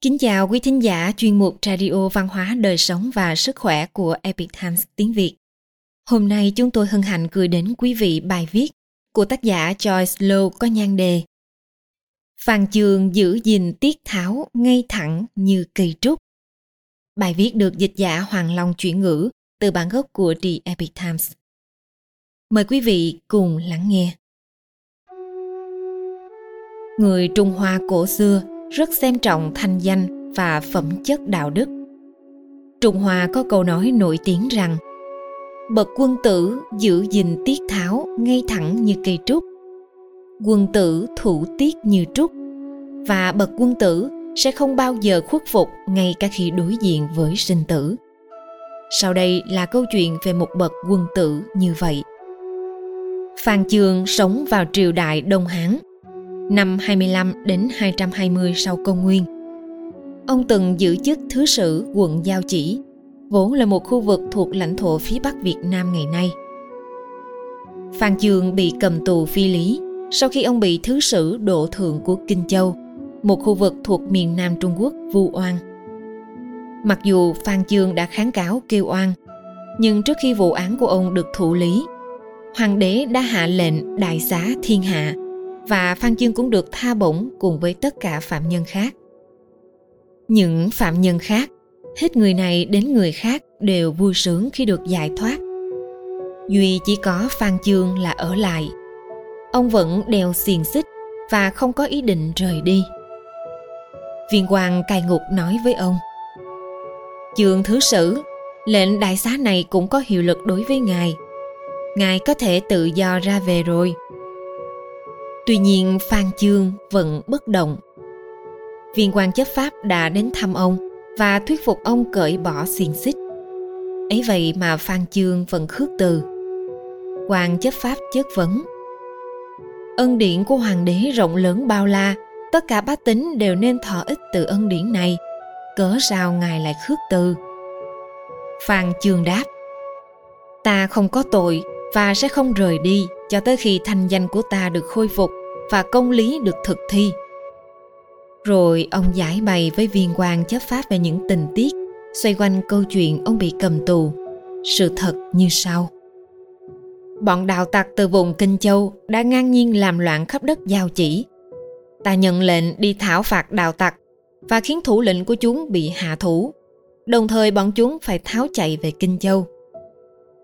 Kính chào quý thính giả chuyên mục Radio Văn hóa Đời sống và Sức khỏe của Epic Times tiếng Việt. Hôm nay chúng tôi hân hạnh gửi đến quý vị bài viết của tác giả Joyce Low có nhan đề Phan Trường giữ gìn tiết tháo ngay thẳng như cây trúc. Bài viết được dịch giả Hoàng Long chuyển ngữ từ bản gốc của The Epic Times. Mời quý vị cùng lắng nghe. Người Trung Hoa cổ xưa rất xem trọng thanh danh và phẩm chất đạo đức. Trung Hoa có câu nói nổi tiếng rằng Bậc quân tử giữ gìn tiết tháo ngay thẳng như cây trúc. Quân tử thủ tiết như trúc và bậc quân tử sẽ không bao giờ khuất phục ngay cả khi đối diện với sinh tử. Sau đây là câu chuyện về một bậc quân tử như vậy. Phan Chương sống vào triều đại Đông Hán, năm 25 đến 220 sau công nguyên. Ông từng giữ chức thứ sử quận Giao Chỉ, vốn là một khu vực thuộc lãnh thổ phía Bắc Việt Nam ngày nay. Phan Chương bị cầm tù phi lý sau khi ông bị thứ sử độ thượng của Kinh Châu, một khu vực thuộc miền Nam Trung Quốc vu oan. Mặc dù Phan Chương đã kháng cáo kêu oan, nhưng trước khi vụ án của ông được thụ lý, hoàng đế đã hạ lệnh đại xá thiên hạ và Phan Dương cũng được tha bổng cùng với tất cả phạm nhân khác. Những phạm nhân khác, hết người này đến người khác đều vui sướng khi được giải thoát. Duy chỉ có Phan Chương là ở lại. Ông vẫn đeo xiềng xích và không có ý định rời đi. Viên quan cai ngục nói với ông Chương thứ sử, lệnh đại xá này cũng có hiệu lực đối với ngài. Ngài có thể tự do ra về rồi. Tuy nhiên Phan Chương vẫn bất động. Viên quan chấp pháp đã đến thăm ông và thuyết phục ông cởi bỏ xiềng xích. Ấy vậy mà Phan Chương vẫn khước từ. Quan chấp pháp chất vấn. Ân điển của hoàng đế rộng lớn bao la, tất cả bá tính đều nên thọ ích từ ân điển này. Cớ sao ngài lại khước từ? Phan Chương đáp. Ta không có tội và sẽ không rời đi cho tới khi thanh danh của ta được khôi phục và công lý được thực thi. Rồi ông giải bày với viên quan chấp pháp về những tình tiết, xoay quanh câu chuyện ông bị cầm tù. Sự thật như sau. Bọn đạo tặc từ vùng kinh châu đã ngang nhiên làm loạn khắp đất giao chỉ. Ta nhận lệnh đi thảo phạt đạo tặc và khiến thủ lĩnh của chúng bị hạ thủ. Đồng thời bọn chúng phải tháo chạy về kinh châu.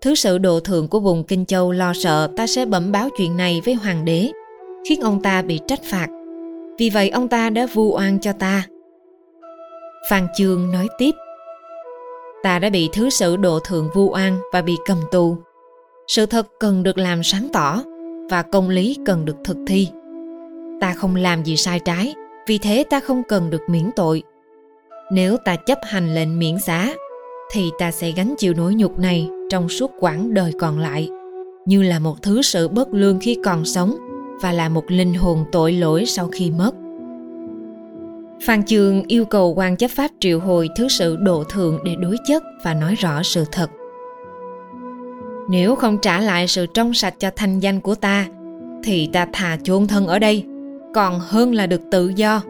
Thứ sự độ thượng của vùng kinh châu lo sợ, ta sẽ bẩm báo chuyện này với hoàng đế khiến ông ta bị trách phạt. Vì vậy ông ta đã vu oan cho ta. Phan chương nói tiếp, ta đã bị thứ sử độ thượng vu oan và bị cầm tù. Sự thật cần được làm sáng tỏ và công lý cần được thực thi. Ta không làm gì sai trái, vì thế ta không cần được miễn tội. Nếu ta chấp hành lệnh miễn giá, thì ta sẽ gánh chịu nỗi nhục này trong suốt quãng đời còn lại, như là một thứ sự bất lương khi còn sống và là một linh hồn tội lỗi sau khi mất. Phan Chương yêu cầu quan chấp pháp triệu hồi thứ sự độ thượng để đối chất và nói rõ sự thật. Nếu không trả lại sự trong sạch cho thanh danh của ta, thì ta thà chôn thân ở đây, còn hơn là được tự do.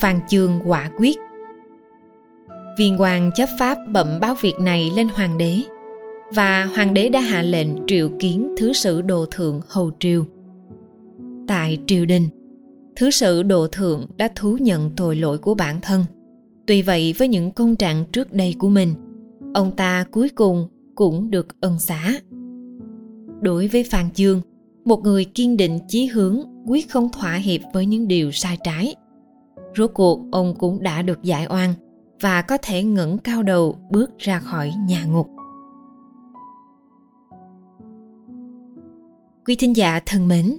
Phan Chương quả quyết. Viên quan chấp pháp bẩm báo việc này lên hoàng đế, và hoàng đế đã hạ lệnh triệu kiến thứ sử đồ thượng hầu triều tại triều đình. Thứ sự độ thượng đã thú nhận tội lỗi của bản thân. Tuy vậy, với những công trạng trước đây của mình, ông ta cuối cùng cũng được ân xá. Đối với phan chương, một người kiên định chí hướng, quyết không thỏa hiệp với những điều sai trái. Rốt cuộc, ông cũng đã được giải oan và có thể ngẩng cao đầu bước ra khỏi nhà ngục. Quý thính giả thân mến